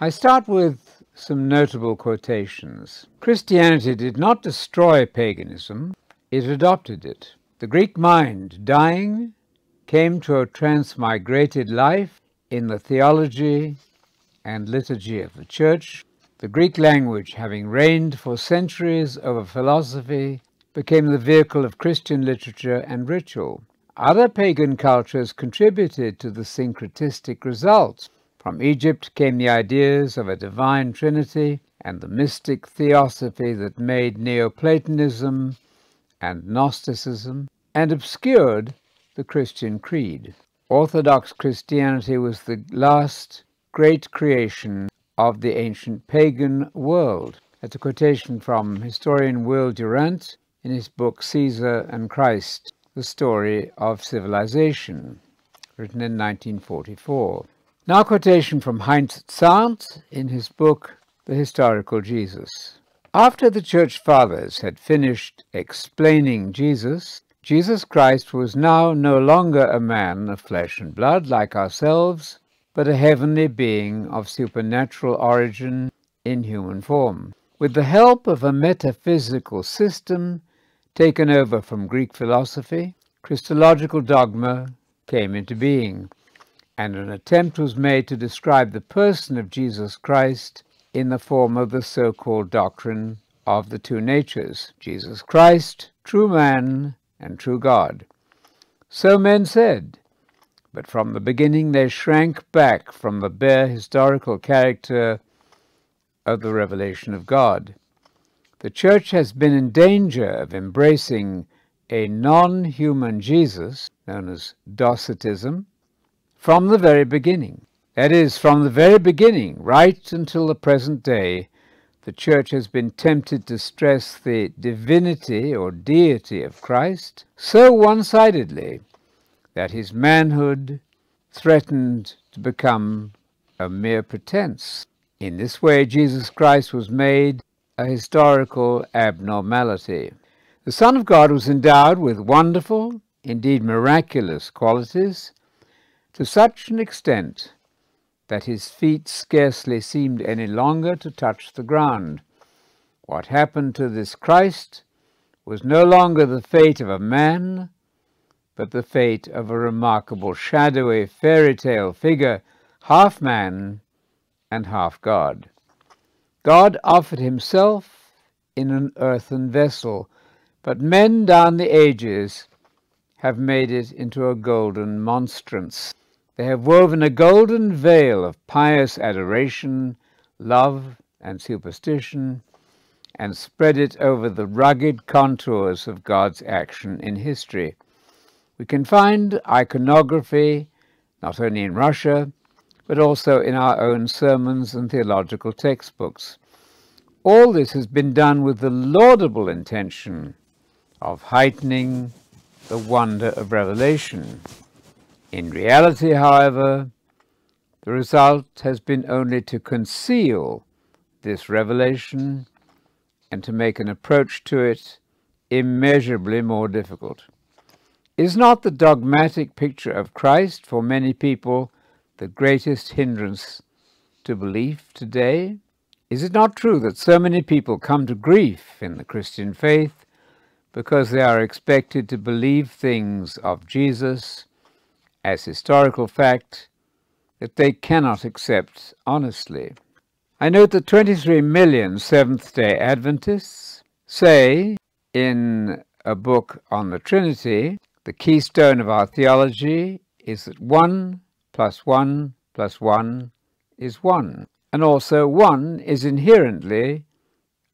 I start with some notable quotations. Christianity did not destroy paganism, it adopted it. The Greek mind, dying, came to a transmigrated life in the theology and liturgy of the Church. The Greek language, having reigned for centuries over philosophy, became the vehicle of Christian literature and ritual. Other pagan cultures contributed to the syncretistic result. From Egypt came the ideas of a divine trinity and the mystic theosophy that made Neoplatonism and Gnosticism and obscured the Christian creed. Orthodox Christianity was the last great creation of the ancient pagan world. That's a quotation from historian Will Durant in his book Caesar and Christ the Story of Civilization, written in 1944. Now a quotation from Heinz Zahrnt in his book The Historical Jesus. After the Church Fathers had finished explaining Jesus, Jesus Christ was now no longer a man of flesh and blood like ourselves, but a heavenly being of supernatural origin in human form. With the help of a metaphysical system, taken over from Greek philosophy, Christological dogma came into being, and an attempt was made to describe the person of Jesus Christ in the form of the so called doctrine of the two natures Jesus Christ, true man and true God. So men said, but from the beginning they shrank back from the bare historical character of the revelation of God. The Church has been in danger of embracing a non human Jesus, known as Docetism, from the very beginning. That is, from the very beginning, right until the present day, the Church has been tempted to stress the divinity or deity of Christ so one sidedly that his manhood threatened to become a mere pretense. In this way, Jesus Christ was made a historical abnormality. The Son of God was endowed with wonderful, indeed miraculous qualities, to such an extent that his feet scarcely seemed any longer to touch the ground. What happened to this Christ was no longer the fate of a man, but the fate of a remarkable shadowy fairy tale figure, half man and half God. God offered himself in an earthen vessel, but men down the ages have made it into a golden monstrance. They have woven a golden veil of pious adoration, love, and superstition, and spread it over the rugged contours of God's action in history. We can find iconography not only in Russia, but also in our own sermons and theological textbooks. All this has been done with the laudable intention of heightening the wonder of revelation. In reality, however, the result has been only to conceal this revelation and to make an approach to it immeasurably more difficult. Is not the dogmatic picture of Christ for many people the greatest hindrance to belief today? Is it not true that so many people come to grief in the Christian faith because they are expected to believe things of Jesus as historical fact that they cannot accept honestly? I note that 23 million Seventh day Adventists say in a book on the Trinity, the keystone of our theology is that 1 plus 1 plus 1 is 1. And also, 1 is inherently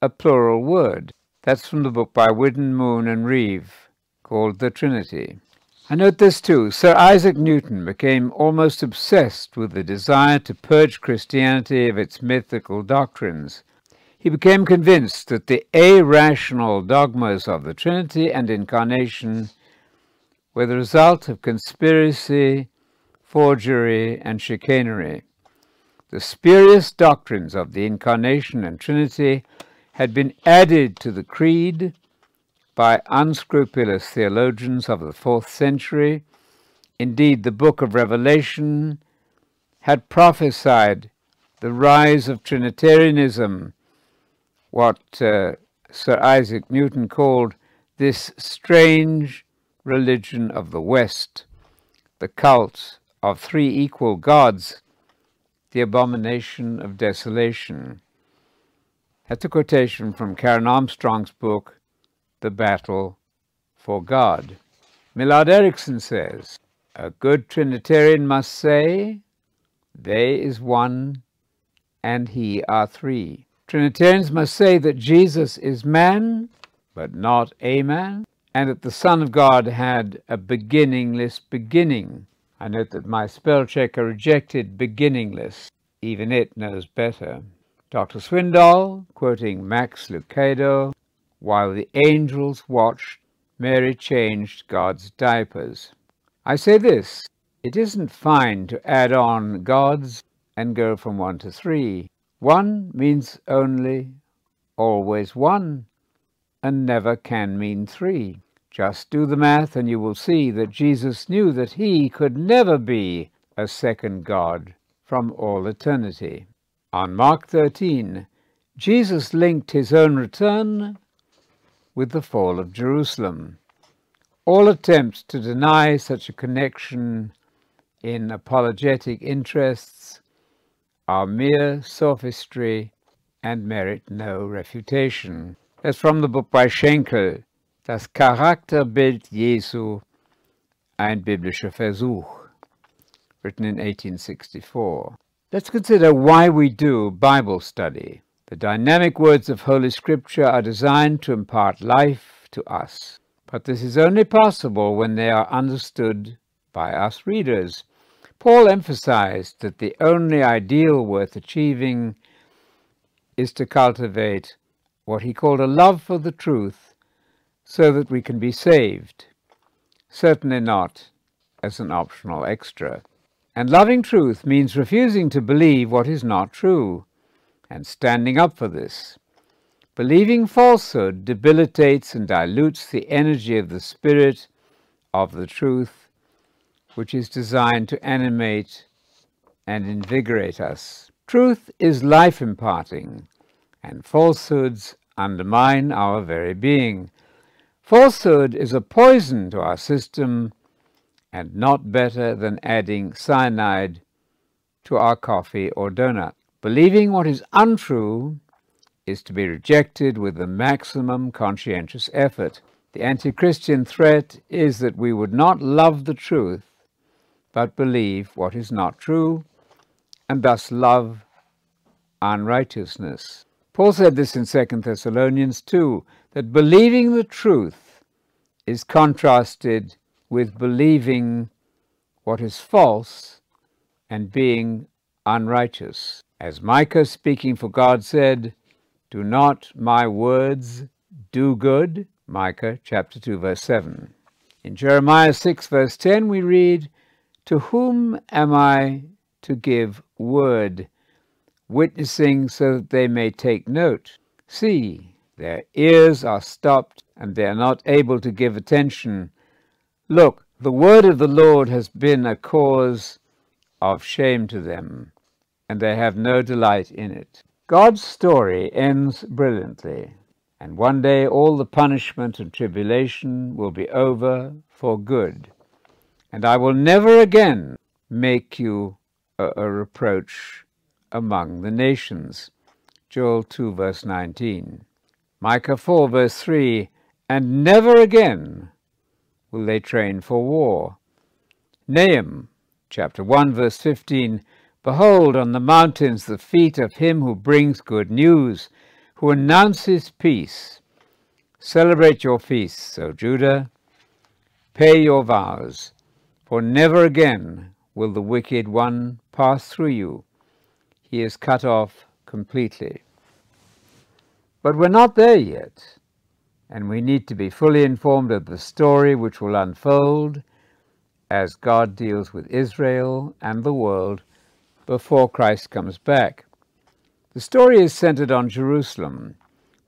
a plural word. That's from the book by Whidden, Moon, and Reeve called The Trinity. I note this too. Sir Isaac Newton became almost obsessed with the desire to purge Christianity of its mythical doctrines. He became convinced that the irrational dogmas of the Trinity and Incarnation were the result of conspiracy forgery, and chicanery. The spurious doctrines of the Incarnation and Trinity had been added to the Creed by unscrupulous theologians of the fourth century. Indeed, the book of Revelation had prophesied the rise of Trinitarianism, what uh, Sir Isaac Newton called this strange religion of the West, the cult of three equal gods, the abomination of desolation. That's a quotation from Karen Armstrong's book, The Battle for God. Millard Erickson says, A good Trinitarian must say, They is one and he are three. Trinitarians must say that Jesus is man, but not a man, and that the Son of God had a beginningless beginning. I note that my spell checker rejected beginningless. Even it knows better. Dr. Swindoll, quoting Max Lucado, while the angels watched, Mary changed God's diapers. I say this, it isn't fine to add on gods and go from one to three. One means only, always one, and never can mean three. Just do the math and you will see that Jesus knew that he could never be a second God from all eternity. On Mark 13, Jesus linked his own return with the fall of Jerusalem. All attempts to deny such a connection in apologetic interests are mere sophistry and merit no refutation. That's from the book by Schenkel, Das Charakterbild Jesu, ein biblischer Versuch, written in 1864. Let's consider why we do Bible study. The dynamic words of Holy Scripture are designed to impart life to us, but this is only possible when they are understood by us readers. Paul emphasized that the only ideal worth achieving is to cultivate what he called a love for the truth so that we can be saved, certainly not as an optional extra. And loving truth means refusing to believe what is not true and standing up for this. Believing falsehood debilitates and dilutes the energy of the spirit of the truth which is designed to animate and invigorate us. Truth is life imparting, and falsehoods undermine our very being. Falsehood is a poison to our system and not better than adding cyanide to our coffee or donut. Believing what is untrue is to be rejected with the maximum conscientious effort. The anti Christian threat is that we would not love the truth but believe what is not true, and thus love unrighteousness. Paul said this in 2 Thessalonians 2 that believing the truth is contrasted with believing what is false and being unrighteous. As Micah, speaking for God, said, Do not my words do good? Micah chapter 2, verse 7. In Jeremiah 6, verse 10, we read, to whom am I to give word, witnessing so that they may take note? See, their ears are stopped, and they are not able to give attention. Look, the word of the Lord has been a cause of shame to them, and they have no delight in it. God's story ends brilliantly, and one day all the punishment and tribulation will be over for good and I will never again make you a, a, reproach among the nations. Joel 2, verse 19. Micah 4, verse 3, and never again will they train for war. Nahum chapter 1, verse 15, Behold, on the mountains the feet of him who brings good news, who announces peace. Celebrate your feasts, O Judah. Pay your vows for never again will the wicked one pass through you. He is cut off completely. But we're not there yet, and we need to be fully informed of the story which will unfold as God deals with Israel and the world before Christ comes back. The story is centered on Jerusalem,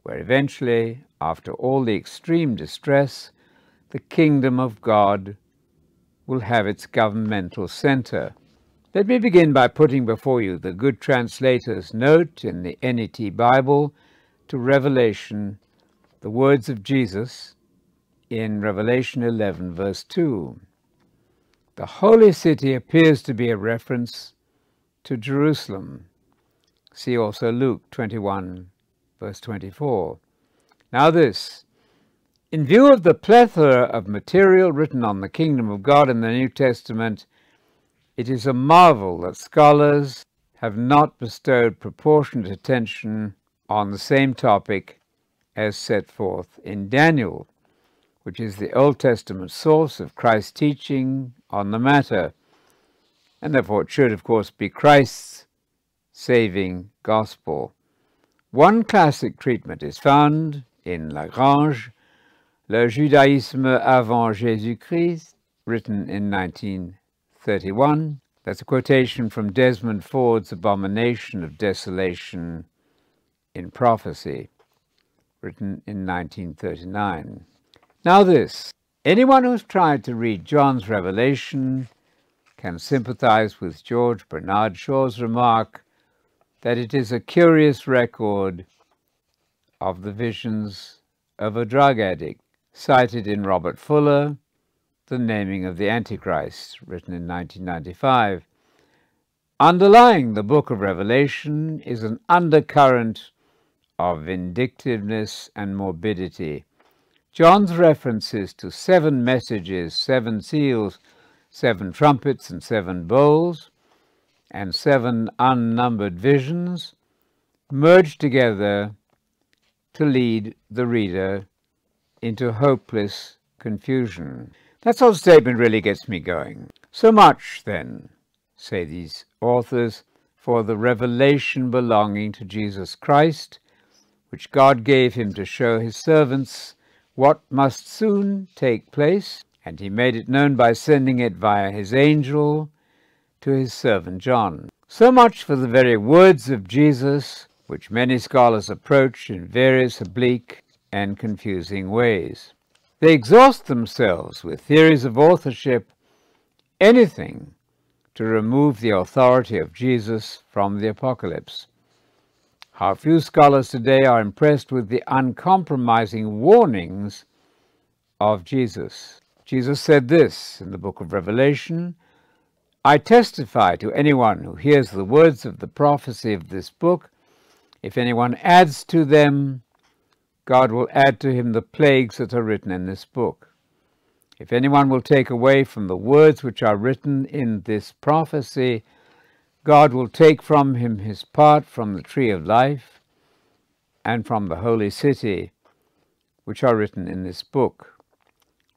where eventually, after all the extreme distress, the kingdom of God will have its governmental center. Let me begin by putting before you the good translator's note in the NET Bible to Revelation, the words of Jesus in Revelation 11, verse 2. The holy city appears to be a reference to Jerusalem. See also Luke 21, verse 24. Now, this, in view of the plethora of material written on the kingdom of God in the New Testament, it is a marvel that scholars have not bestowed proportionate attention on the same topic as set forth in Daniel, which is the Old Testament source of Christ's teaching on the matter, and therefore it should, of course, be Christ's saving gospel. One classic treatment is found in Lagrange, Le Judaïsme avant Jésus-Christ, written in 1931. That's a quotation from Desmond Ford's Abomination of Desolation in Prophecy, written in 1939. Now, this anyone who's tried to read John's Revelation can sympathize with George Bernard Shaw's remark that it is a curious record of the visions of a drug addict, cited in Robert Fuller, The Naming of the Antichrist, written in 1995. Underlying the book of Revelation is an undercurrent of vindictiveness and morbidity. John's references to seven messages, seven seals, seven trumpets, and seven bowls, and seven unnumbered visions merge together to lead the reader into hopeless confusion. That sort of statement really gets me going. So much, then, say these authors, for the revelation belonging to Jesus Christ, which God gave him to show his servants what must soon take place, and he made it known by sending it via his angel to his servant John. So much for the very words of Jesus, which many scholars approach in various oblique and confusing ways. They exhaust themselves with theories of authorship, anything to remove the authority of Jesus from the Apocalypse. How few scholars today are impressed with the uncompromising warnings of Jesus. Jesus said this in the book of Revelation I testify to anyone who hears the words of the prophecy of this book, if anyone adds to them, God will add to him the plagues that are written in this book. If anyone will take away from the words which are written in this prophecy, God will take from him his part from the tree of life and from the holy city, which are written in this book.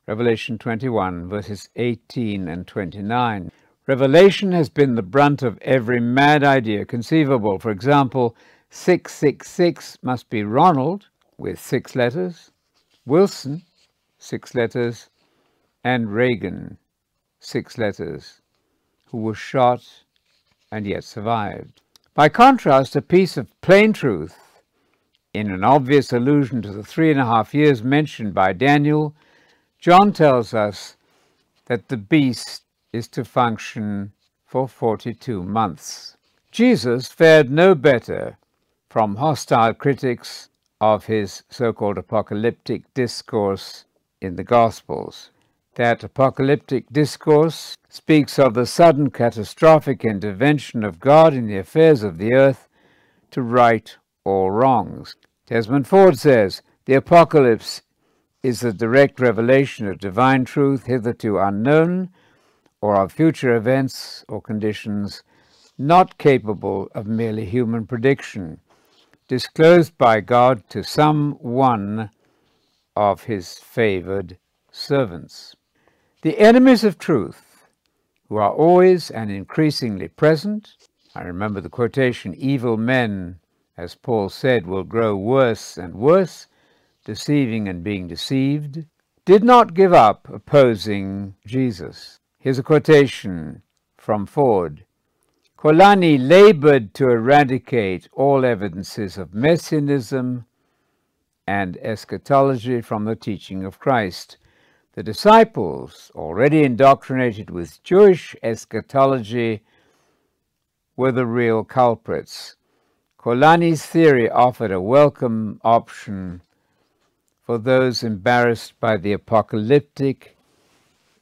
Revelation 21, verses 18 and 29. Revelation has been the brunt of every mad idea conceivable. For example, 666 must be Ronald, with six letters, Wilson, six letters, and Reagan, six letters, who was shot and yet survived. By contrast, a piece of plain truth, in an obvious allusion to the three and a half years mentioned by Daniel, John tells us that the beast is to function for 42 months. Jesus fared no better from hostile critics of his so-called apocalyptic discourse in the Gospels. That apocalyptic discourse speaks of the sudden catastrophic intervention of God in the affairs of the earth to right all wrongs. Desmond Ford says, The apocalypse is the direct revelation of divine truth hitherto unknown, or of future events or conditions not capable of merely human prediction, disclosed by God to some one of his favored servants. The enemies of truth who are always and increasingly present. I remember the quotation evil men, as Paul said, will grow worse and worse, deceiving and being deceived, did not give up opposing Jesus. Here's a quotation from Ford. Colani labored to eradicate all evidences of messianism and eschatology from the teaching of Christ the disciples, already indoctrinated with Jewish eschatology, were the real culprits. Colani's theory offered a welcome option for those embarrassed by the apocalyptic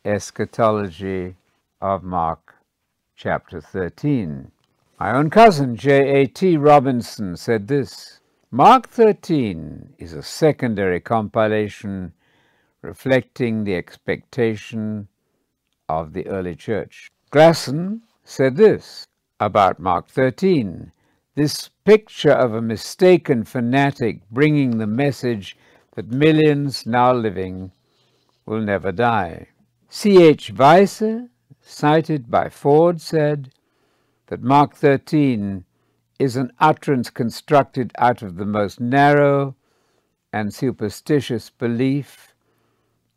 eschatology of Mark chapter 13. My own cousin, J.A.T. Robinson, said this Mark 13 is a secondary compilation reflecting the expectation of the early church. Glasson said this about Mark 13 this picture of a mistaken fanatic bringing the message that millions now living will never die. C.H. Weiser, cited by Ford, said that Mark 13 is an utterance constructed out of the most narrow and superstitious belief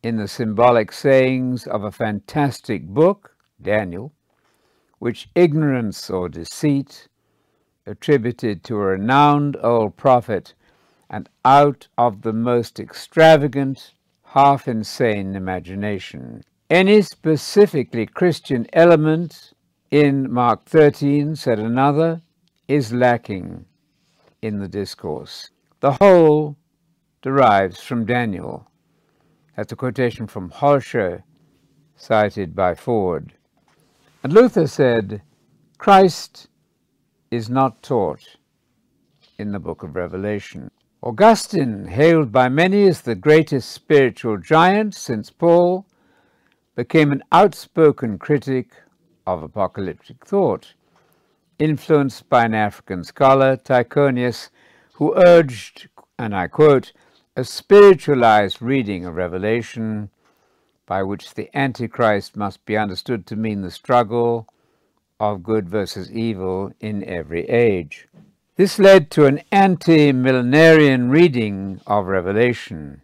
in the symbolic sayings of a fantastic book, Daniel, which ignorance or deceit attributed to a renowned old prophet and out of the most extravagant, half insane imagination. Any specifically Christian element in Mark 13, said another, is lacking in the discourse. The whole derives from Daniel. That's a quotation from Holscher, cited by Ford. And Luther said, Christ is not taught in the book of Revelation. Augustine, hailed by many as the greatest spiritual giant since Paul, became an outspoken critic of apocalyptic thought, influenced by an African scholar, Tychonius, who urged, and I quote, a spiritualized reading of Revelation by which the Antichrist must be understood to mean the struggle of good versus evil in every age. This led to an anti-millenarian reading of Revelation.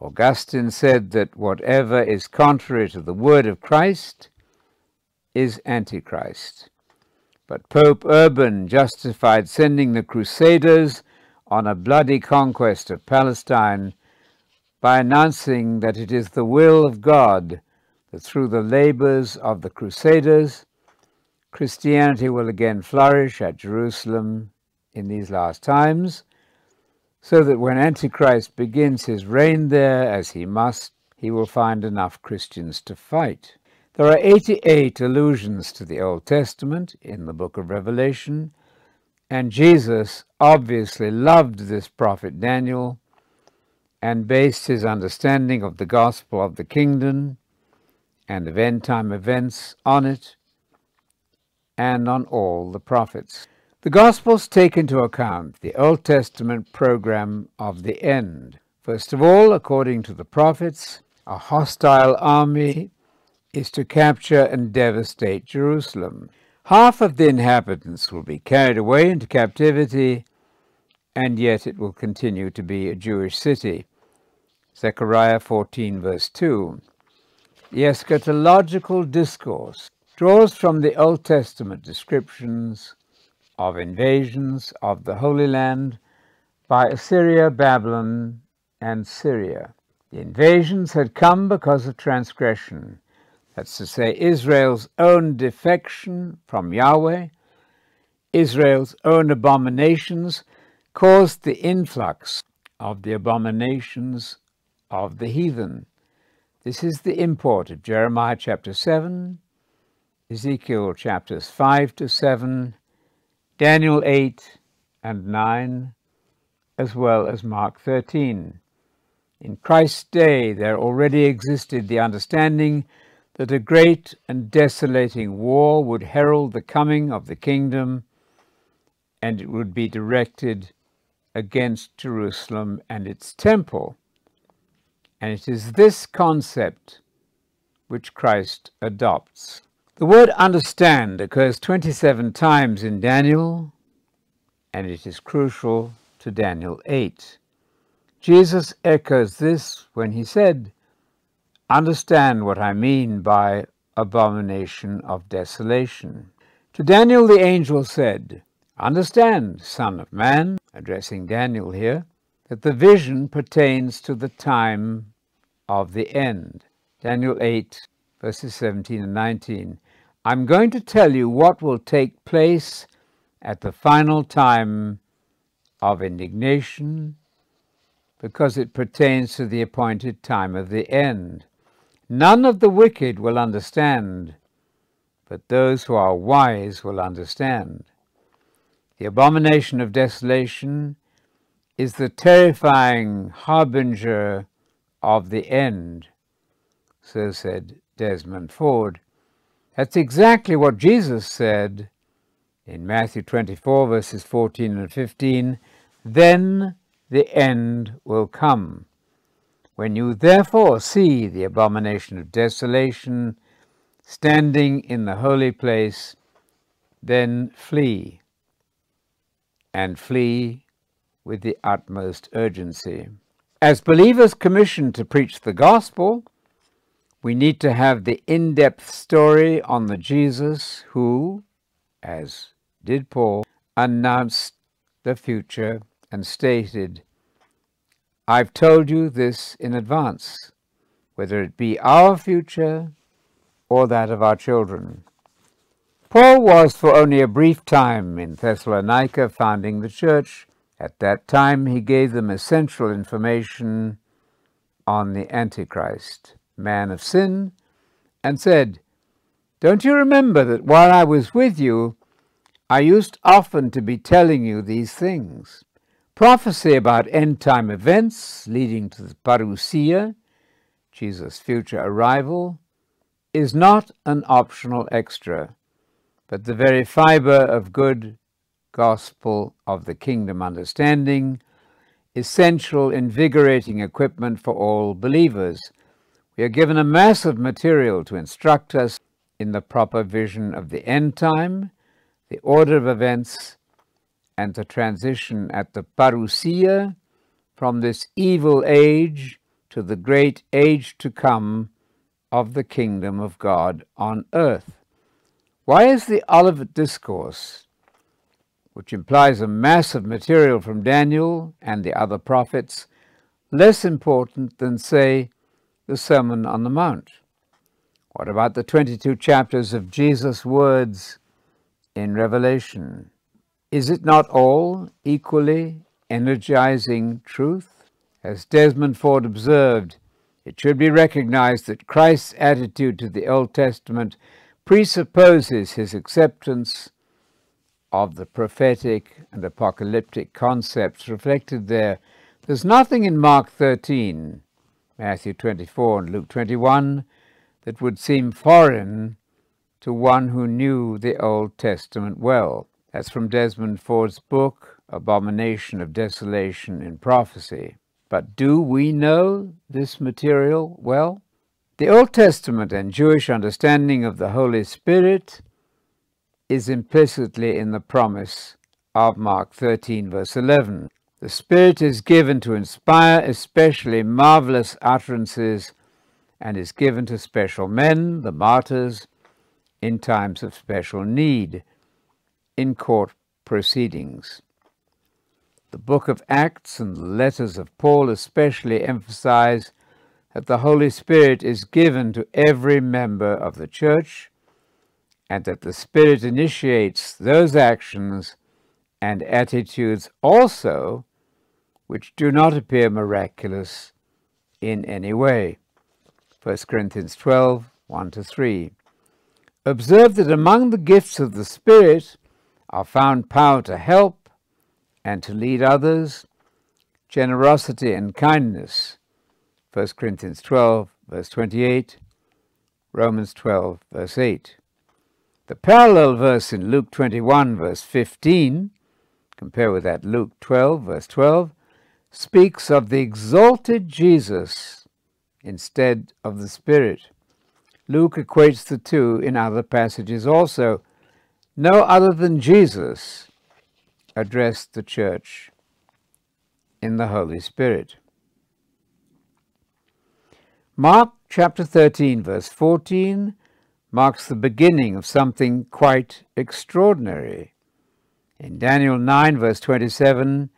Augustine said that whatever is contrary to the word of Christ is Antichrist. But Pope Urban justified sending the Crusaders on a bloody conquest of Palestine by announcing that it is the will of God that through the labors of the Crusaders, Christianity will again flourish at Jerusalem in these last times, so that when Antichrist begins his reign there, as he must, he will find enough Christians to fight. There are 88 allusions to the Old Testament in the book of Revelation, and Jesus obviously loved this prophet Daniel and based his understanding of the gospel of the kingdom and of end time events on it and on all the prophets. The Gospels take into account the Old Testament program of the end. First of all, according to the prophets, a hostile army is to capture and devastate Jerusalem. Half of the inhabitants will be carried away into captivity, and yet it will continue to be a Jewish city. Zechariah 14, verse 2. The eschatological discourse draws from the Old Testament descriptions of invasions of the Holy Land by Assyria, Babylon, and Syria. The invasions had come because of transgression, that's to say, Israel's own defection from Yahweh, Israel's own abominations, caused the influx of the abominations of the heathen. This is the import of Jeremiah chapter 7, Ezekiel chapters 5 to 7, Daniel 8 and 9, as well as Mark 13. In Christ's day, there already existed the understanding that a great and desolating war would herald the coming of the kingdom, and it would be directed against Jerusalem and its temple. And it is this concept which Christ adopts. The word understand occurs 27 times in Daniel, and it is crucial to Daniel 8. Jesus echoes this when he said, Understand what I mean by abomination of desolation. To Daniel the angel said, Understand, Son of Man, addressing Daniel here, that the vision pertains to the time of the end. Daniel 8, verses 17 and 19. I'm going to tell you what will take place at the final time of indignation because it pertains to the appointed time of the end. None of the wicked will understand, but those who are wise will understand. The abomination of desolation is the terrifying harbinger of the end, so said Desmond Ford. That's exactly what Jesus said in Matthew 24, verses 14 and 15. Then the end will come. When you therefore see the abomination of desolation standing in the holy place, then flee, and flee with the utmost urgency. As believers commissioned to preach the gospel, we need to have the in depth story on the Jesus who, as did Paul, announced the future and stated, I've told you this in advance, whether it be our future or that of our children. Paul was for only a brief time in Thessalonica founding the church. At that time, he gave them essential information on the Antichrist, man of sin, and said, Don't you remember that while I was with you, I used often to be telling you these things? Prophecy about end time events leading to the parousia, Jesus' future arrival, is not an optional extra, but the very fiber of good gospel of the kingdom understanding, essential, invigorating equipment for all believers. We are given a mass of material to instruct us in the proper vision of the end time, the order of events, and the transition at the parousia from this evil age to the great age to come of the kingdom of God on earth. Why is the Olivet Discourse, which implies a mass of material from Daniel and the other prophets, less important than, say, the Sermon on the Mount? What about the 22 chapters of Jesus' words in Revelation? Is it not all equally energizing truth? As Desmond Ford observed, it should be recognized that Christ's attitude to the Old Testament presupposes his acceptance of the prophetic and apocalyptic concepts reflected there. There's nothing in Mark 13, Matthew 24, and Luke 21 that would seem foreign to one who knew the Old Testament well. That's from Desmond Ford's book, Abomination of Desolation in Prophecy. But do we know this material well? The Old Testament and Jewish understanding of the Holy Spirit is implicitly in the promise of Mark 13, verse 11. The Spirit is given to inspire especially marvelous utterances and is given to special men, the martyrs, in times of special need in court proceedings. The book of Acts and the letters of Paul especially emphasize that the Holy Spirit is given to every member of the church and that the Spirit initiates those actions and attitudes also which do not appear miraculous in any way. 1 Corinthians 12 1 3. Observe that among the gifts of the Spirit, are found power to help and to lead others, generosity and kindness. 1 Corinthians 12, verse 28, Romans 12, verse 8. The parallel verse in Luke 21, verse 15, compare with that Luke 12, verse 12, speaks of the exalted Jesus instead of the Spirit. Luke equates the two in other passages also. No other than Jesus addressed the church in the Holy Spirit. Mark chapter 13, verse 14, marks the beginning of something quite extraordinary. In Daniel 9, verse 27,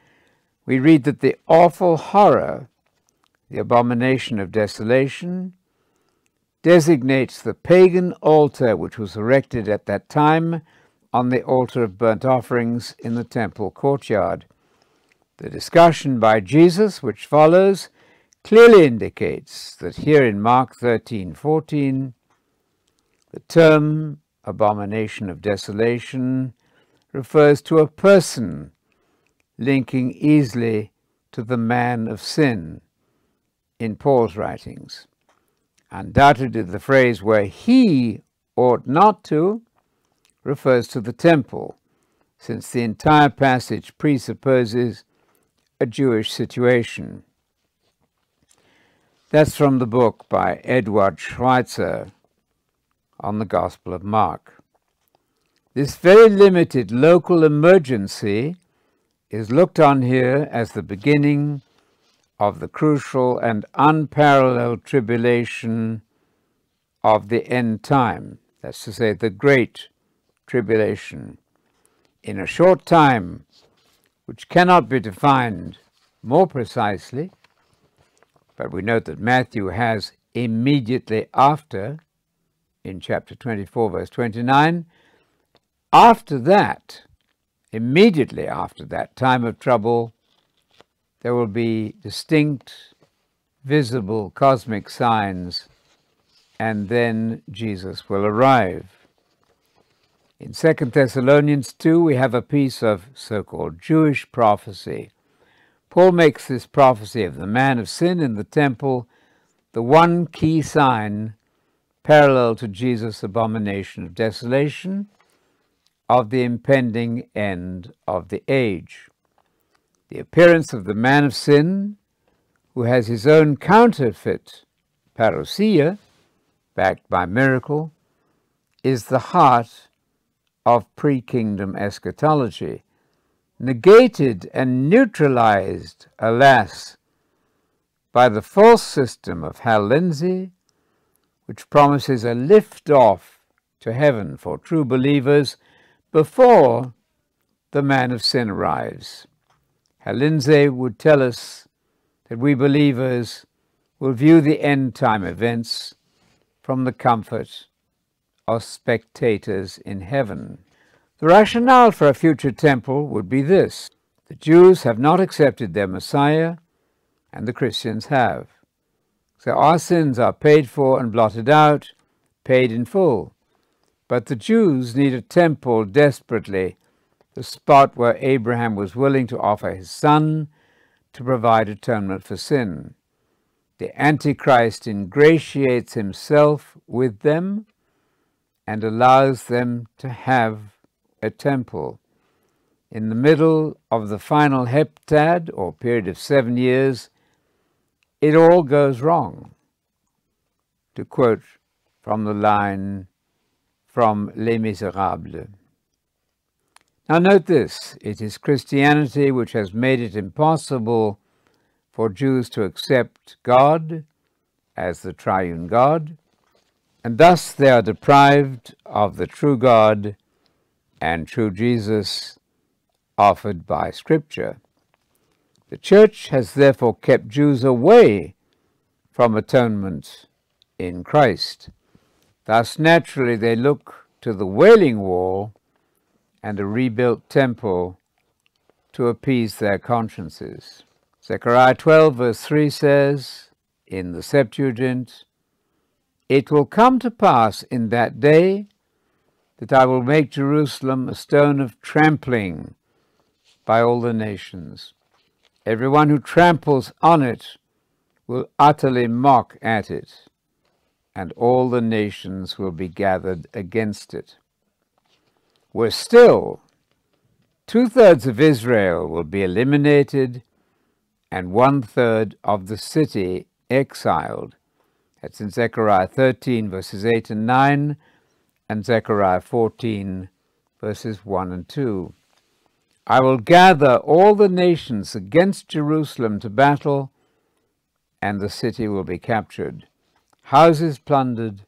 we read that the awful horror, the abomination of desolation, designates the pagan altar which was erected at that time on the altar of burnt offerings in the temple courtyard. The discussion by Jesus, which follows, clearly indicates that here in Mark 13 14, the term abomination of desolation refers to a person linking easily to the man of sin in Paul's writings. Undoubtedly, the phrase where he ought not to refers to the temple, since the entire passage presupposes a Jewish situation. That's from the book by Eduard Schweizer on the Gospel of Mark. This very limited local emergency is looked on here as the beginning of the crucial and unparalleled tribulation of the end time. That's to say, the great tribulation. In a short time, which cannot be defined more precisely, but we note that Matthew has immediately after, in chapter 24, verse 29, after that, immediately after that time of trouble, there will be distinct, visible cosmic signs, and then Jesus will arrive. In 2 Thessalonians 2, we have a piece of so called Jewish prophecy. Paul makes this prophecy of the man of sin in the temple the one key sign parallel to Jesus' abomination of desolation of the impending end of the age. The appearance of the man of sin, who has his own counterfeit parousia, backed by miracle, is the heart of pre kingdom eschatology, negated and neutralized, alas, by the false system of Hal which promises a lift off to heaven for true believers before the man of sin arrives. Hal Lindsey would tell us that we believers will view the end time events from the comfort of spectators in heaven. The rationale for a future temple would be this the Jews have not accepted their Messiah, and the Christians have. So our sins are paid for and blotted out, paid in full. But the Jews need a temple desperately the spot where Abraham was willing to offer his son to provide atonement for sin. The Antichrist ingratiates himself with them and allows them to have a temple. In the middle of the final heptad, or period of seven years, it all goes wrong. To quote from the line from Les Miserables. Now, note this it is Christianity which has made it impossible for Jews to accept God as the triune God, and thus they are deprived of the true God and true Jesus offered by Scripture. The Church has therefore kept Jews away from atonement in Christ. Thus, naturally, they look to the Wailing Wall and a rebuilt temple to appease their consciences. Zechariah 12, verse 3 says, in the Septuagint, It will come to pass in that day that I will make Jerusalem a stone of trampling by all the nations. Everyone who tramples on it will utterly mock at it, and all the nations will be gathered against it were still, two thirds of Israel will be eliminated and one third of the city exiled. That's in Zechariah 13, verses 8 and 9, and Zechariah 14, verses 1 and 2. I will gather all the nations against Jerusalem to battle, and the city will be captured, houses plundered,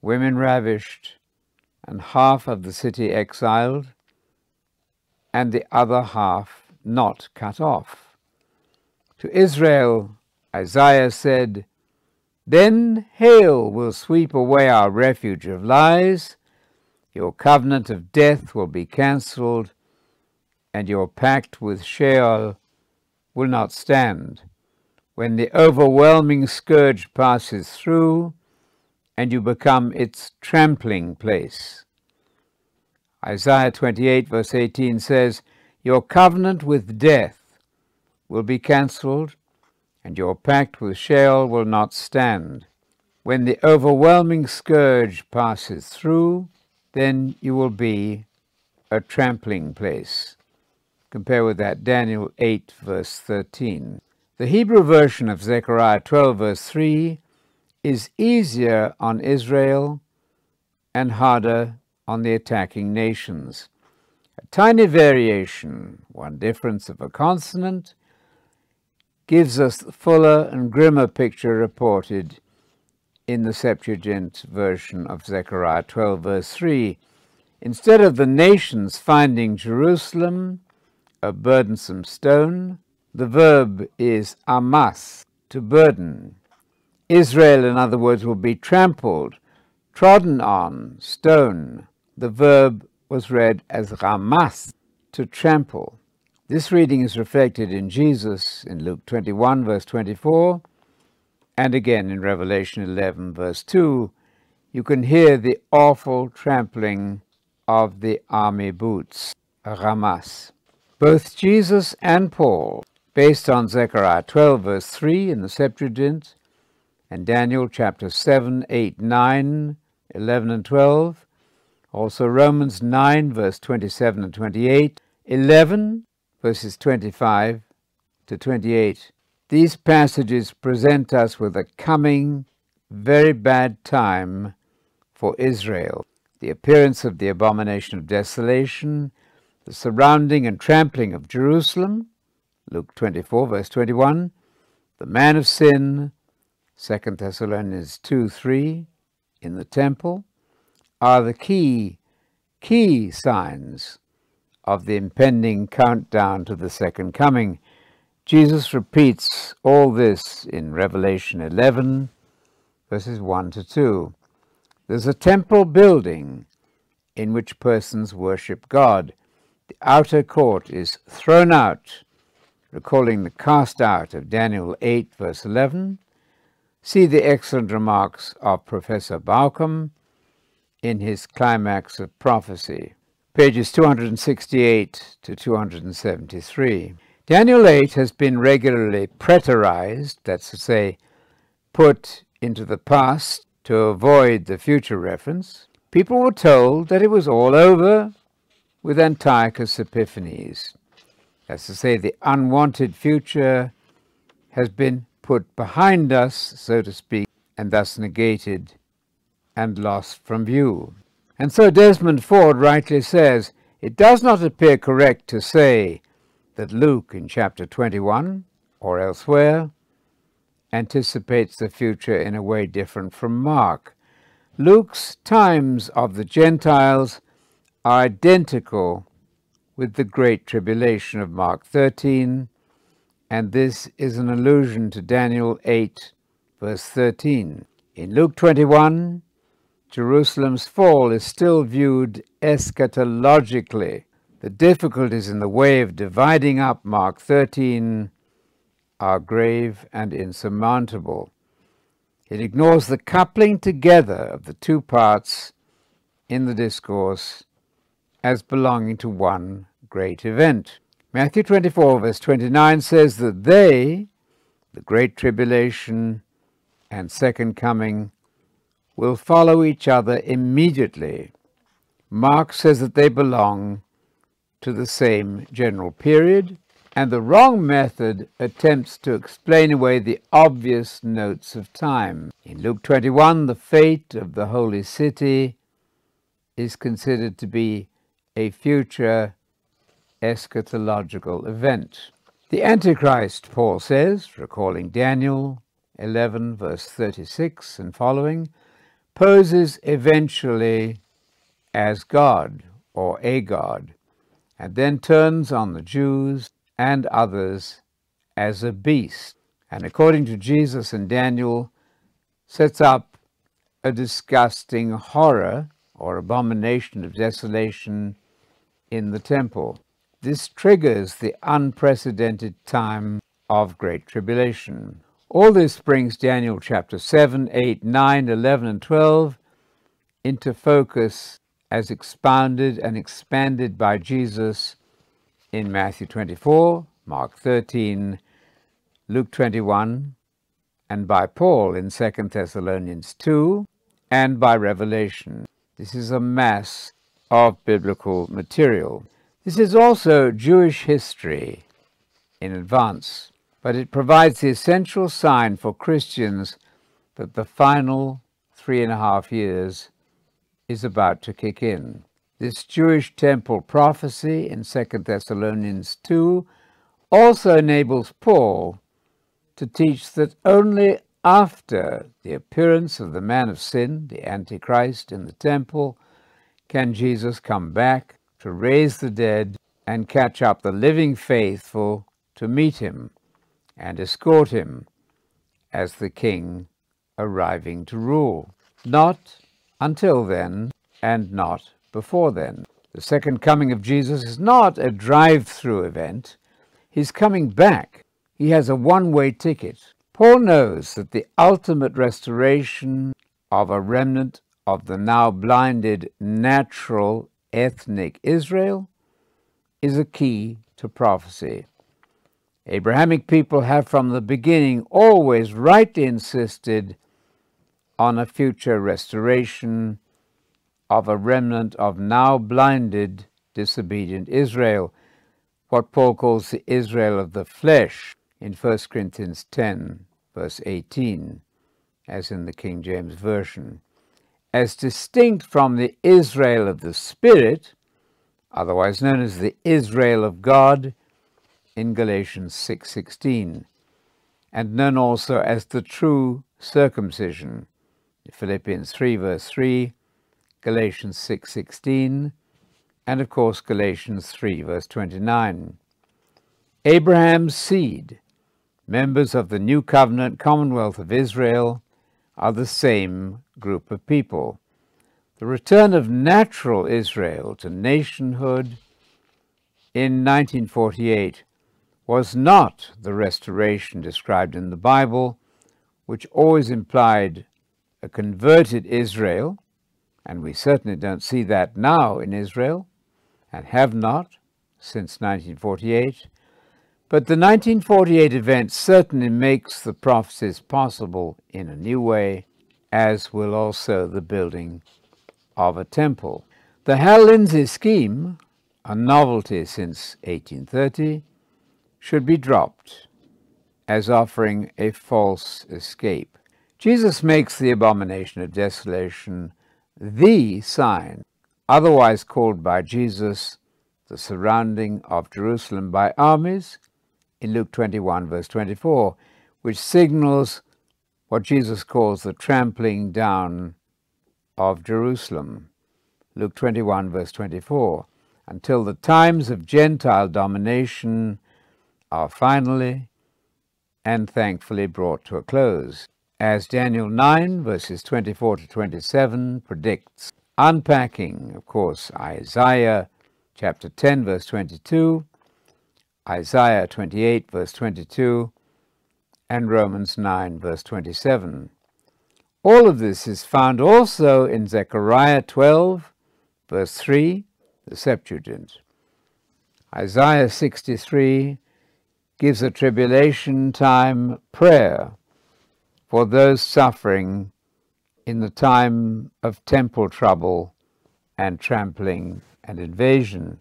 women ravished, and half of the city exiled, and the other half not cut off. To Israel, Isaiah said, Then hail will sweep away our refuge of lies, your covenant of death will be cancelled, and your pact with Sheol will not stand. When the overwhelming scourge passes through, and you become its trampling place. Isaiah 28, verse 18 says, Your covenant with death will be cancelled, and your pact with Sheol will not stand. When the overwhelming scourge passes through, then you will be a trampling place. Compare with that Daniel 8, verse 13. The Hebrew version of Zechariah 12, verse 3 is easier on Israel and harder on the attacking nations. A tiny variation, one difference of a consonant, gives us the fuller and grimmer picture reported in the Septuagint version of Zechariah 12, verse 3. Instead of the nations finding Jerusalem a burdensome stone, the verb is amas, to burden. Israel, in other words, will be trampled, trodden on, stone. The verb was read as ramas, to trample. This reading is reflected in Jesus in Luke 21, verse 24, and again in Revelation 11, verse 2. You can hear the awful trampling of the army boots, ramas. Both Jesus and Paul, based on Zechariah 12, verse 3 in the Septuagint, and Daniel chapter 7, 8, 9, 11, and 12, also Romans 9, verse 27 and 28, 11, verses 25 to 28. These passages present us with a coming, very bad time for Israel. The appearance of the abomination of desolation, the surrounding and trampling of Jerusalem, Luke 24, verse 21, the man of sin, 2 Thessalonians 2, 3, in the temple, are the key, key signs of the impending countdown to the second coming. Jesus repeats all this in Revelation 11, verses 1 to 2. There's a temple building in which persons worship God. The outer court is thrown out, recalling the cast out of Daniel 8, verse 11. See the excellent remarks of Professor Bauckham in his Climax of Prophecy pages 268 to 273. Daniel 8 has been regularly preterized, that's to say, put into the past to avoid the future reference. People were told that it was all over with Antiochus Epiphanes. That's to say, the unwanted future has been put behind us, so to speak, and thus negated and lost from view. And so Desmond Ford rightly says, it does not appear correct to say that Luke in chapter 21 or elsewhere anticipates the future in a way different from Mark. Luke's times of the Gentiles are identical with the Great Tribulation of Mark 13, and this is an allusion to Daniel 8, verse 13. In Luke 21, Jerusalem's fall is still viewed eschatologically. The difficulties in the way of dividing up Mark 13 are grave and insurmountable. It ignores the coupling together of the two parts in the discourse as belonging to one great event. Matthew 24, verse 29 says that they, the Great Tribulation and Second Coming, will follow each other immediately. Mark says that they belong to the same general period, and the wrong method attempts to explain away the obvious notes of time. In Luke 21, the fate of the holy city is considered to be a future eschatological event. The Antichrist, Paul says, recalling Daniel 11, verse 36 and following, poses eventually as God or a God, and then turns on the Jews and others as a beast. And according to Jesus and Daniel, sets up a disgusting horror or abomination of desolation in the temple. This triggers the unprecedented time of great tribulation. All this brings Daniel chapter 7, 8, 9, 11, and 12 into focus as expounded and expanded by Jesus in Matthew 24, Mark 13, Luke 21, and by Paul in 2 Thessalonians 2, and by Revelation. This is a mass of biblical material. This is also Jewish history in advance, but it provides the essential sign for Christians that the final three and a half years is about to kick in. This Jewish temple prophecy in 2 Thessalonians 2 also enables Paul to teach that only after the appearance of the man of sin, the Antichrist, in the temple, can Jesus come back to raise the dead and catch up the living faithful to meet him and escort him as the king arriving to rule. Not until then and not before then. The second coming of Jesus is not a drive through event. He's coming back. He has a one way ticket. Paul knows that the ultimate restoration of a remnant of the now blinded natural ethnic Israel is a key to prophecy. Abrahamic people have from the beginning always rightly insisted on a future restoration of a remnant of now blinded, disobedient Israel, what Paul calls the Israel of the flesh in 1 Corinthians 10, verse 18, as in the King James Version, as distinct from the Israel of the Spirit, otherwise known as the Israel of God in Galatians 6:16, and known also as the true circumcision, Philippians 3 verse 3, Galatians 6:16, and of course Galatians 3 verse 29. Abraham's seed, members of the New Covenant Commonwealth of Israel, are the same group of people. The return of natural Israel to nationhood in 1948 was not the restoration described in the Bible, which always implied a converted Israel, and we certainly don't see that now in Israel, and have not since 1948. But the 1948 event certainly makes the prophecies possible in a new way, as will also the building of a temple. The Hal Lindsey scheme, a novelty since 1830, should be dropped as offering a false escape. Jesus makes the abomination of desolation the sign, otherwise called by Jesus the surrounding of Jerusalem by armies in Luke 21, verse 24, which signals what Jesus calls the trampling down of Jerusalem. Luke 21, verse 24, until the times of Gentile domination are finally and thankfully brought to a close as Daniel 9, verses 24 to 27 predicts. Unpacking, of course, Isaiah chapter 10, verse 22, Isaiah 28, verse 22, and Romans 9, verse 27. All of this is found also in Zechariah 12, verse 3, the Septuagint. Isaiah 63 gives a tribulation time prayer for those suffering in the time of temple trouble and trampling and invasion.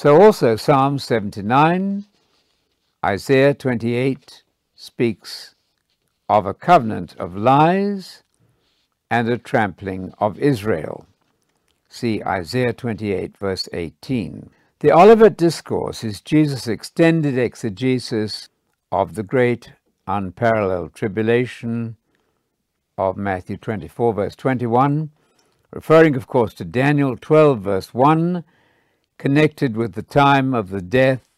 So also Psalm 79, Isaiah 28 speaks of a covenant of lies and a trampling of Israel. See Isaiah 28, verse 18. The Olivet Discourse is Jesus' extended exegesis of the great unparalleled tribulation of Matthew 24, verse 21, referring, of course, to Daniel 12, verse 1, connected with the time of the death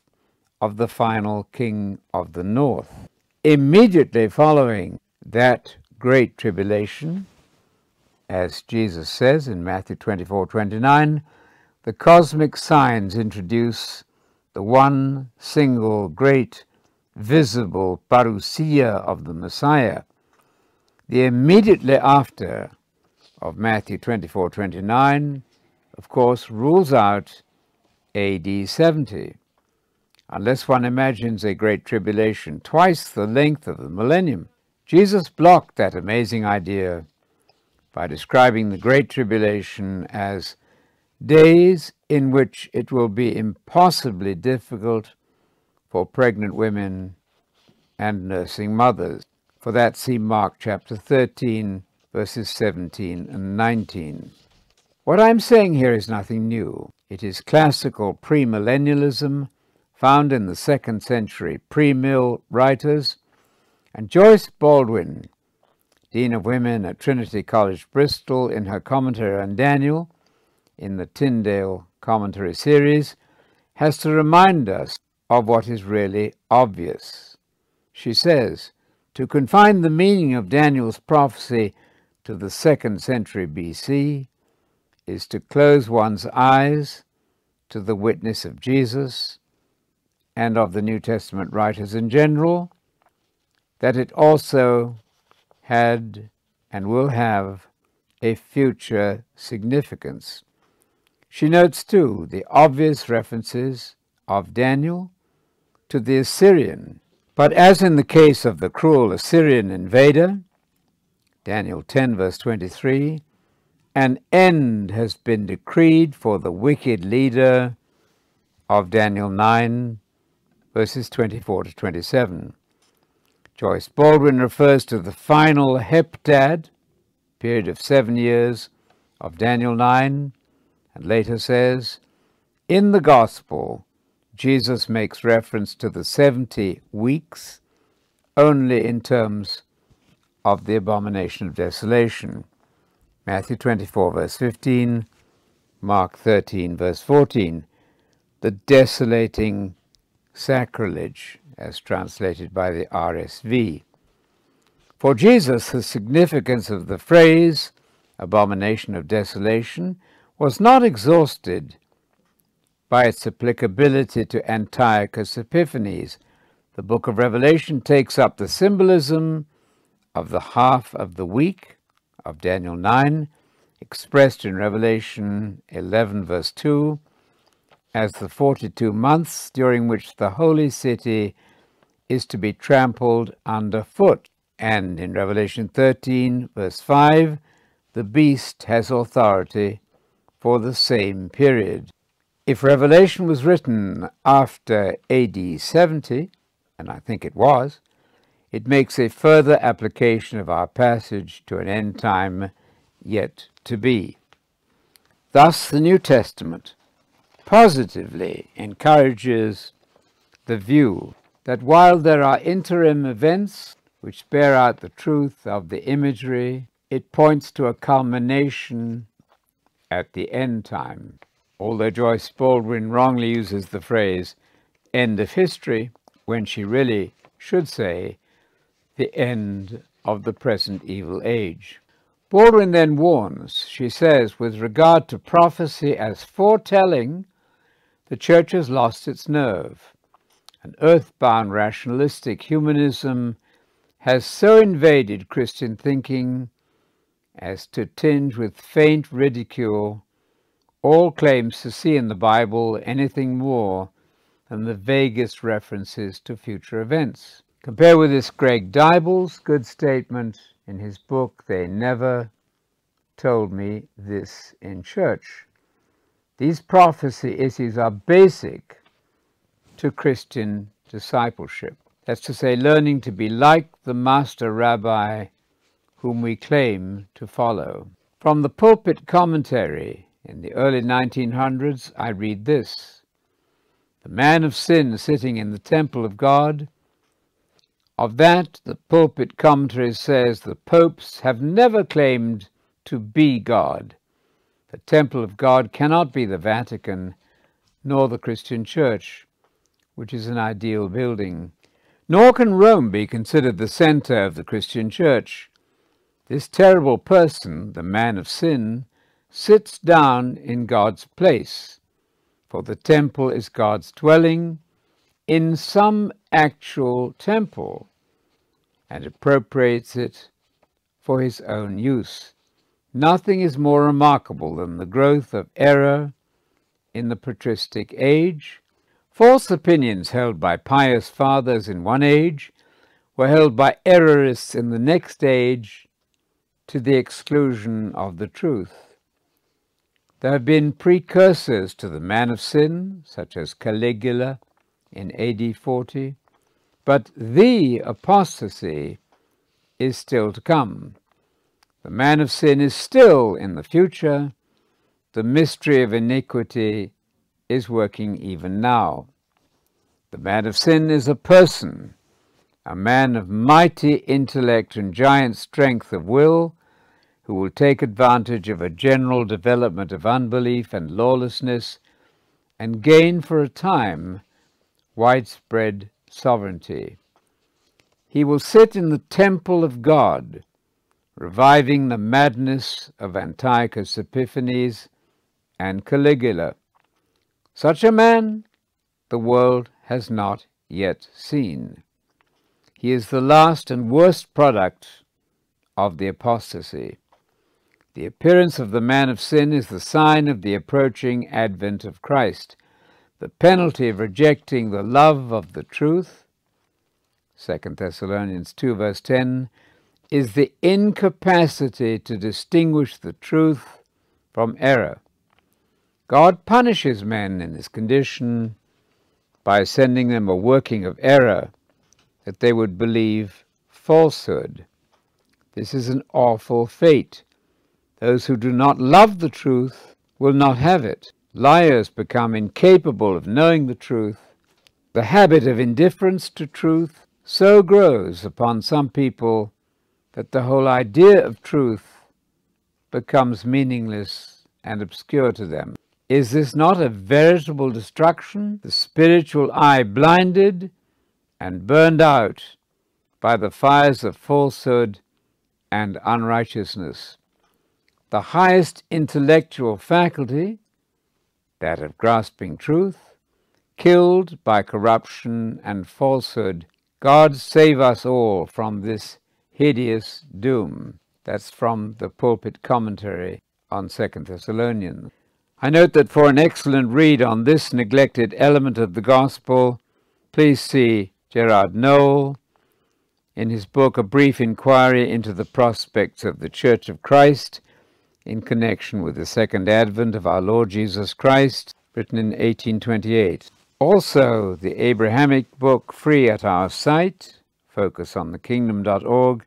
of the final king of the north. Immediately following that great tribulation, as Jesus says in Matthew 24 29, the cosmic signs introduce the one single great visible parousia of the Messiah. The immediately after of Matthew 24 29, of course, rules out AD 70, unless one imagines a great tribulation twice the length of the millennium. Jesus blocked that amazing idea by describing the Great Tribulation as days in which it will be impossibly difficult for pregnant women and nursing mothers. For that, see Mark chapter 13, verses 17 and 19. What I'm saying here is nothing new. It is classical premillennialism found in the second century pre-mill writers, and Joyce Baldwin, Dean of Women at Trinity College, Bristol, in her commentary on Daniel, in the Tyndale commentary series, has to remind us of what is really obvious. She says, to confine the meaning of Daniel's prophecy to the second century BC is to close one's eyes to the witness of Jesus and of the New Testament writers in general, that it also had and will have a future significance. She notes, too, the obvious references of Daniel to the Assyrian. But as in the case of the cruel Assyrian invader, Daniel 10, verse 23, an end has been decreed for the wicked leader of Daniel 9, verses 24 to 27. Joyce Baldwin refers to the final heptad, period of seven years, of Daniel 9, and later says, In the Gospel, Jesus makes reference to the 70 weeks only in terms of the abomination of desolation. Matthew 24, verse 15, Mark 13, verse 14. The desolating sacrilege, as translated by the RSV. For Jesus, the significance of the phrase abomination of desolation was not exhausted by its applicability to Antiochus Epiphanes. The book of Revelation takes up the symbolism of the half of the week of Daniel 9, expressed in Revelation 11, verse 2, as the 42 months during which the holy city is to be trampled underfoot. And in Revelation 13, verse 5, the beast has authority for the same period. If Revelation was written after AD 70, and I think it was, it makes a further application of our passage to an end time yet to be. Thus, the New Testament positively encourages the view that while there are interim events which bear out the truth of the imagery, it points to a culmination at the end time. Although Joyce Baldwin wrongly uses the phrase end of history when she really should say the end of the present evil age. Baldwin then warns, she says, with regard to prophecy as foretelling, the church has lost its nerve. An earthbound rationalistic humanism has so invaded Christian thinking as to tinge with faint ridicule all claims to see in the Bible anything more than the vaguest references to future events. Compare with this Greg Deuble's good statement in his book, They Never Told Me This in Church. These prophecy issues are basic to Christian discipleship. That's to say, learning to be like the master rabbi whom we claim to follow. From the pulpit commentary in the early 1900s, I read this The man of sin sitting in the temple of God. Of that, the pulpit commentary says the popes have never claimed to be God. The temple of God cannot be the Vatican, nor the Christian Church, which is an ideal building. Nor can Rome be considered the center of the Christian Church This terrible person, the man of sin, sits down in God's place, for the temple is God's dwelling in some actual temple and appropriates it for his own use. Nothing is more remarkable than the growth of error in the patristic age. False opinions held by pious fathers in one age were held by errorists in the next age to the exclusion of the truth. There have been precursors to the man of sin, such as Caligula in AD 40, but the apostasy is still to come. The man of sin is still in the future. The mystery of iniquity is working even now. The man of sin is a person, a man of mighty intellect and giant strength of will, who will take advantage of a general development of unbelief and lawlessness and gain for a time widespread sovereignty. He will sit in the temple of God, reviving the madness of Antiochus Epiphanes and Caligula. Such a man the world has not yet seen. He is the last and worst product of the apostasy. The appearance of the man of sin is the sign of the approaching advent of Christ. The penalty of rejecting the love of the truth, 2 Thessalonians 2 verse 10, is the incapacity to distinguish the truth from error. God punishes men in this condition by sending them a working of error that they would believe falsehood. This is an awful fate. Those who do not love the truth will not have it. Liars become incapable of knowing the truth. The habit of indifference to truth so grows upon some people that the whole idea of truth becomes meaningless and obscure to them. Is this not a veritable destruction? The spiritual eye blinded and burned out by the fires of falsehood and unrighteousness. The highest intellectual faculty that of grasping truth, killed by corruption and falsehood. God save us all from this hideous doom. That's from the pulpit commentary on Second Thessalonians. I note that for an excellent read on this neglected element of the gospel, please see Gerard Noel in his book A Brief Inquiry into the Prospects of the Church of Christ in connection with the second advent of our Lord Jesus Christ, written in 1828. Also, the Abrahamic book free at our site, focusonthekingdom.org,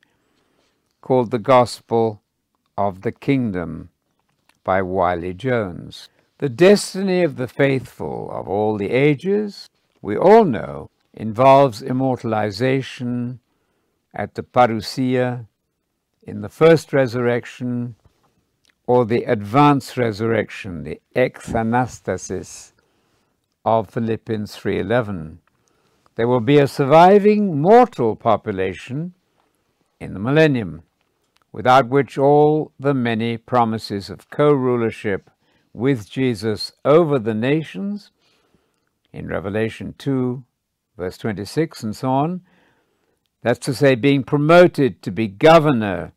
called The Gospel of the Kingdom by Wiley Jones. The destiny of the faithful of all the ages, we all know, involves immortalization at the parousia, in the first resurrection, or the advanced resurrection, the exanastasis of Philippians 3.11. There will be a surviving mortal population in the millennium, without which all the many promises of co-rulership with Jesus over the nations in Revelation 2, verse 26 and so on, that's to say, being promoted to be governor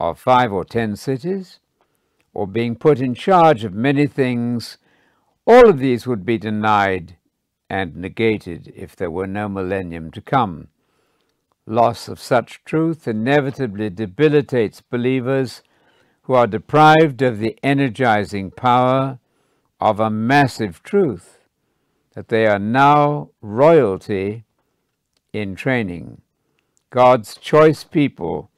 of five or ten cities, or being put in charge of many things, all of these would be denied and negated if there were no millennium to come. Loss of such truth inevitably debilitates believers who are deprived of the energizing power of a massive truth, that they are now royalty in training. God's choice people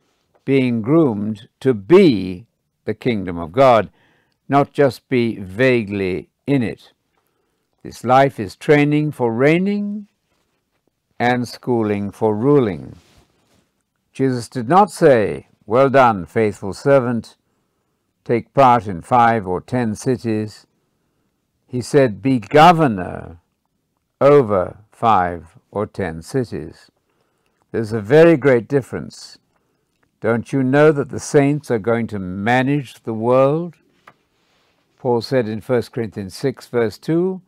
being groomed to be the kingdom of God, not just be vaguely in it. This life is training for reigning and schooling for ruling. Jesus did not say, Well done, faithful servant, take part in five or ten cities. He said, Be governor over five or ten cities. There's a very great difference Don't you know that the saints are going to manage the world? Paul said in 1 Corinthians 6, verse 2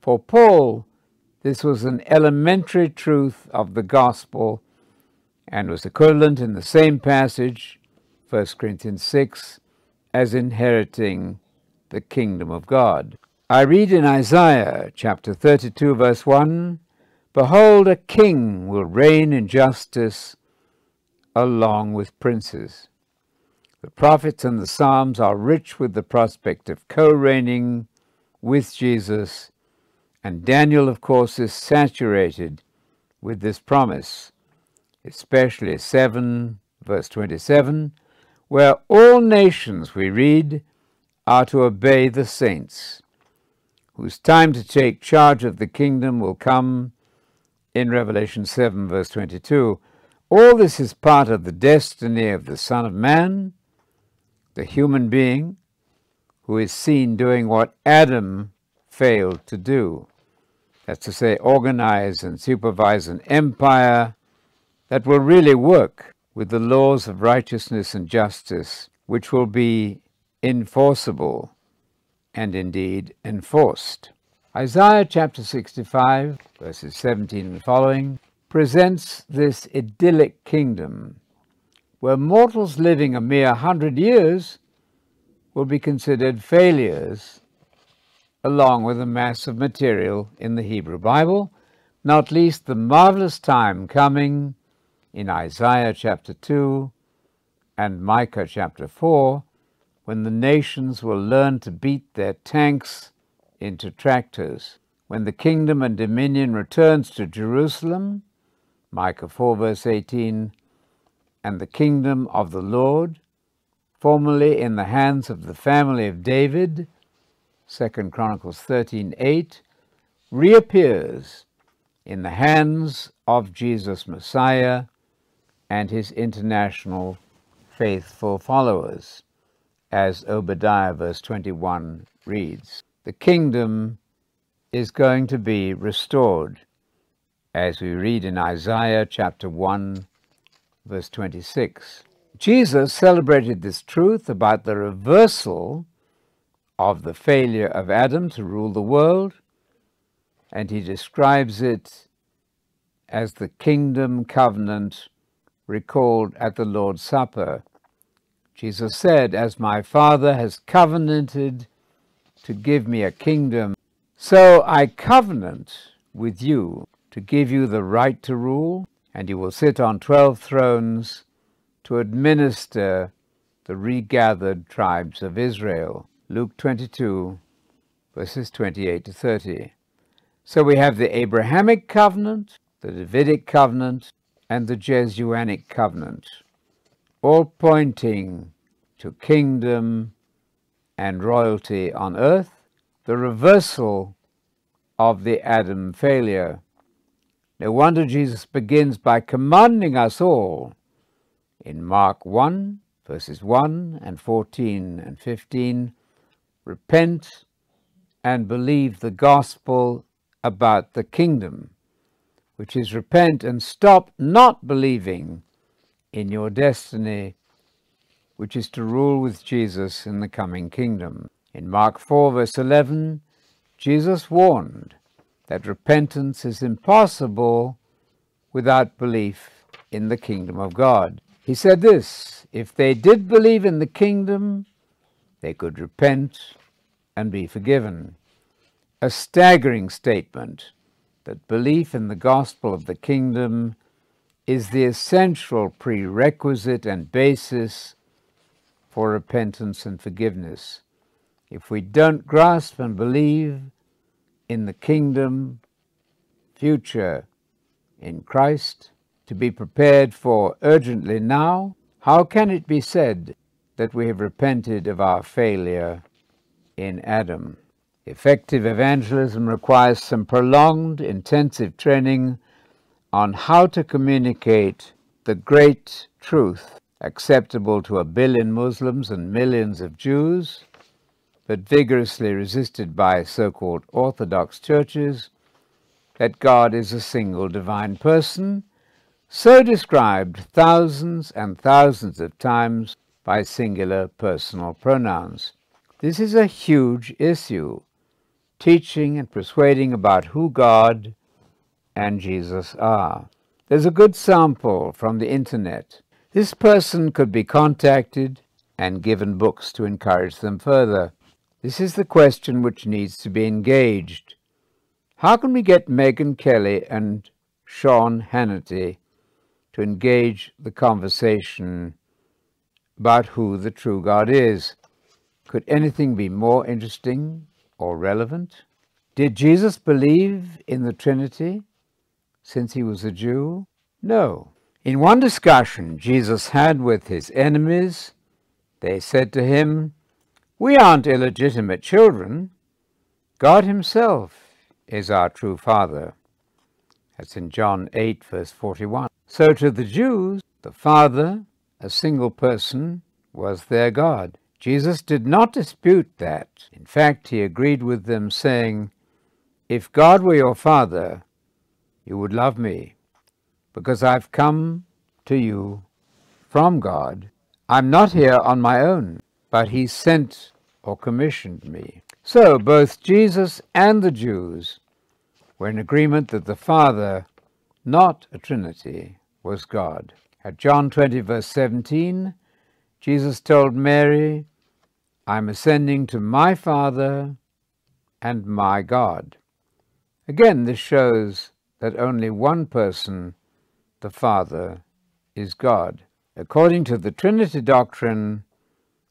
For Paul, this was an elementary truth of the gospel and was equivalent in the same passage, 1 Corinthians 6, as inheriting the kingdom of God. I read in Isaiah chapter 32, verse 1 Behold, a king will reign in justice along with princes. The prophets and the Psalms are rich with the prospect of co reigning with Jesus, and Daniel, of course, is saturated with this promise, especially 7, verse 27, where all nations, we read, are to obey the saints, whose time to take charge of the kingdom will come in Revelation 7, verse 22. All this is part of the destiny of the Son of Man, the human being, who is seen doing what Adam failed to do. That's to say, organize and supervise an empire that will really work with the laws of righteousness and justice, which will be enforceable and indeed enforced. Isaiah chapter 65, verses 17 and following, presents this idyllic kingdom where mortals living a mere hundred years will be considered failures along with a mass of material in the Hebrew Bible, not least the marvelous time coming in Isaiah chapter 2 and Micah chapter 4 when the nations will learn to beat their tanks into tractors. When the kingdom and dominion returns to Jerusalem, Micah 4 verse 18, and the kingdom of the Lord, formerly in the hands of the family of David, 2 Chronicles 13 8, reappears in the hands of Jesus Messiah and his international faithful followers as Obadiah verse 21 reads. The kingdom is going to be restored, as we read in Isaiah chapter 1, verse 26. Jesus celebrated this truth about the reversal of the failure of Adam to rule the world, and he describes it as the kingdom covenant recalled at the Lord's Supper Jesus said, As my Father has covenanted to give me a kingdom, so I covenant with you to give you the right to rule, and you will sit on twelve thrones to administer the regathered tribes of Israel. Luke 22, verses 28 to 30. So we have the Abrahamic covenant, the Davidic covenant, and the Jesuanic covenant all pointing to kingdom and royalty on earth, the reversal of the Adam failure. No wonder Jesus begins by commanding us all in Mark 1, verses 1 and 14 and 15 repent and believe the gospel about the kingdom, which is repent and stop not believing in your destiny, which is to rule with Jesus in the coming kingdom. In Mark 4, verse 11, Jesus warned that repentance is impossible without belief in the kingdom of God. He said this if they did believe in the kingdom, they could repent and be forgiven. A staggering statement that belief in the gospel of the kingdom is the essential prerequisite and basis for repentance and forgiveness. If we don't grasp and believe in the kingdom future in Christ, to be prepared for urgently now, how can it be said that we have repented of our failure in Adam? Effective evangelism requires some prolonged, intensive training on how to communicate the great truth acceptable to a billion Muslims and millions of Jews, but vigorously resisted by so called Orthodox churches, that God is a single divine person, so described thousands and thousands of times by singular personal pronouns. This is a huge issue, teaching and persuading about who God and Jesus are. There's a good sample from the internet. This person could be contacted and given books to encourage them further. This is the question which needs to be engaged. How can we get Megyn Kelly and Sean Hannity to engage the conversation about who the true God is? Could anything be more interesting or relevant? Did Jesus believe in the Trinity since he was a Jew? No. In one discussion Jesus had with his enemies, they said to him, We aren't illegitimate children. God himself is our true Father. That's in John 8, verse 41. So to the Jews, the Father, a single person, was their God. Jesus did not dispute that. In fact, he agreed with them, saying, If God were your Father, you would love me, because I've come to you from God. I'm not here on my own, but he sent or commissioned me. So both Jesus and the Jews were in agreement that the Father, not a Trinity, was God. At John 20, verse 17, Jesus told Mary, I'm ascending to my Father and my God. Again, this shows that only one person, the Father, is God. According to the Trinity doctrine,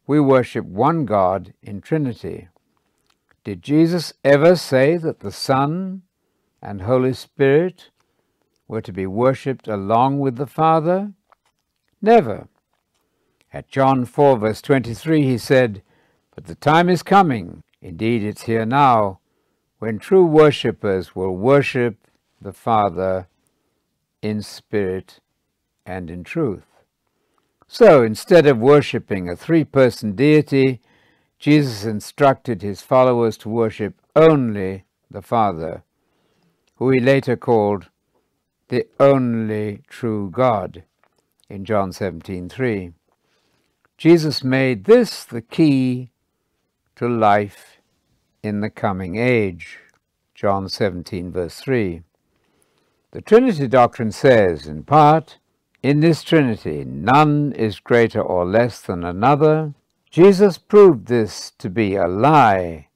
we worship one God in Trinity. Did Jesus ever say that the Son and Holy Spirit were to be worshipped along with the Father? Never. At John 4, verse 23, he said, But the time is coming, indeed it's here now, when true worshippers will worship the Father in spirit and in truth. So instead of worshipping a three person deity, Jesus instructed his followers to worship only the Father, who he later called the only true God in John 17:3. Jesus made this the key to life in the coming age. John 17 verse 3. The Trinity doctrine says, in part, in this Trinity none is greater or less than another, Jesus proved this to be a lie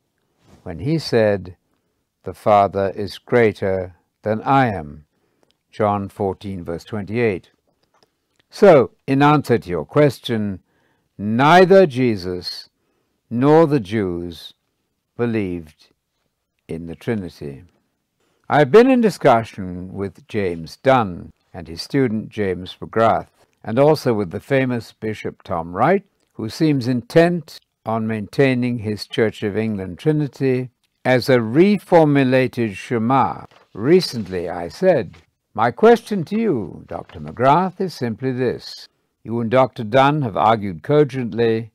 when he said, The Father is greater than I am. John 14, verse 28. So, in answer to your question, neither Jesus nor the Jews believed in the Trinity. I have been in discussion with James Dunn and his student James McGrath, and also with the famous Bishop Tom Wright, who seems intent on maintaining his Church of England Trinity as a reformulated Shema. Recently I said, My question to you, Dr. McGrath, is simply this. You and Dr. Dunn have argued cogently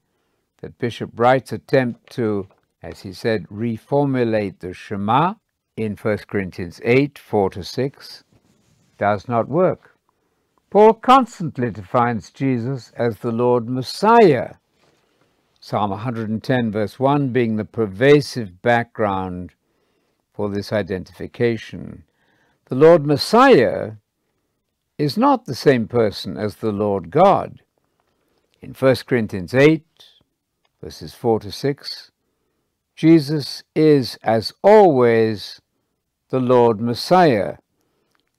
that Bishop Wright's attempt to, as he said, reformulate the Shema in 1 Corinthians 8 4 to 6 does not work. Paul constantly defines Jesus as the Lord Messiah, Psalm 110, verse 1 being the pervasive background for this identification. The Lord Messiah is not the same person as the Lord God. In 1 Corinthians 8, verses 4 to 6, Jesus is, as always, the Lord Messiah.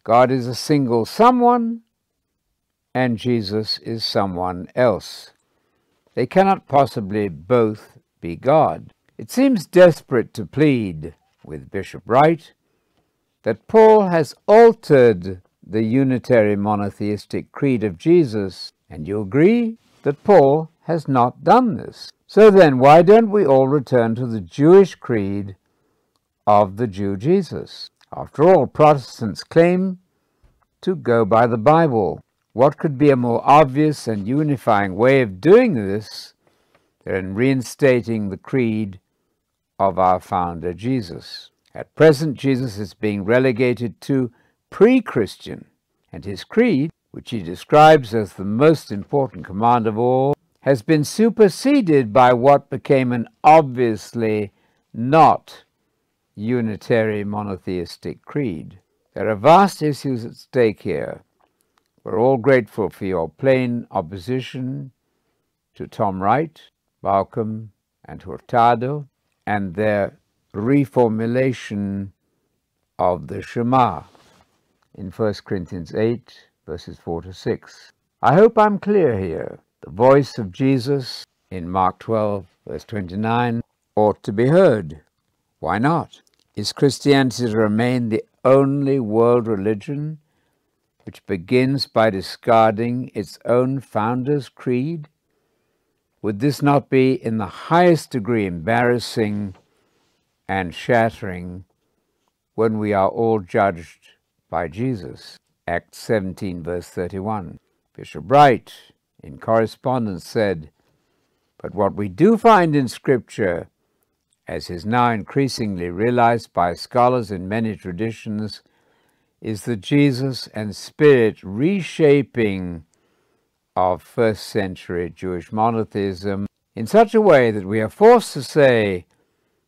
God is a single someone and Jesus is someone else. They cannot possibly both be God. It seems desperate to plead with Bishop Wright that Paul has altered the unitary monotheistic creed of Jesus, and you agree that Paul has not done this. So then, why don't we all return to the Jewish creed of the Jew Jesus? After all, Protestants claim to go by the Bible. What could be a more obvious and unifying way of doing this than reinstating the creed of our founder Jesus? At present, Jesus is being relegated to pre Christian, and his creed, which he describes as the most important command of all, has been superseded by what became an obviously not unitary monotheistic creed. There are vast issues at stake here. We're all grateful for your plain opposition to Tom Wright, Bauckham, and Hurtado, and their reformulation of the Shema in 1 Corinthians 8, verses 4 to 6. I hope I'm clear here. The voice of Jesus in Mark 12, verse 29, ought to be heard. Why not? Is Christianity to remain the only world religion which begins by discarding its own founder's creed? Would this not be in the highest degree embarrassing and shattering when we are all judged by Jesus? Acts 17, verse 31. Bishop Wright, in correspondence, said, But what we do find in Scripture as is now increasingly realized by scholars in many traditions, is the Jesus and Spirit reshaping of first century Jewish monotheism in such a way that we are forced to say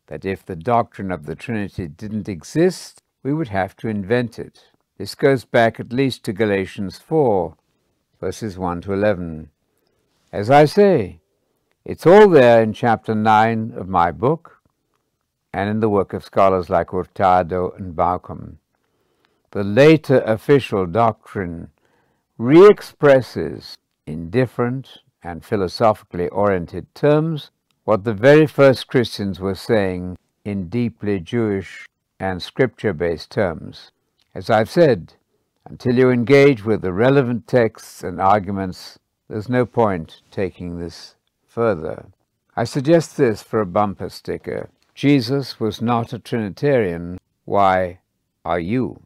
that if the doctrine of the Trinity didn't exist, we would have to invent it. This goes back at least to Galatians 4, verses 1 to 11. As I say, it's all there in chapter 9 of my book, and in the work of scholars like Hurtado and Bauckham. The later official doctrine re-expresses in different and philosophically oriented terms what the very first Christians were saying in deeply Jewish and scripture-based terms. As I've said, until you engage with the relevant texts and arguments, there's no point taking this further. I suggest this for a bumper sticker. Jesus was not a Trinitarian. Why are you?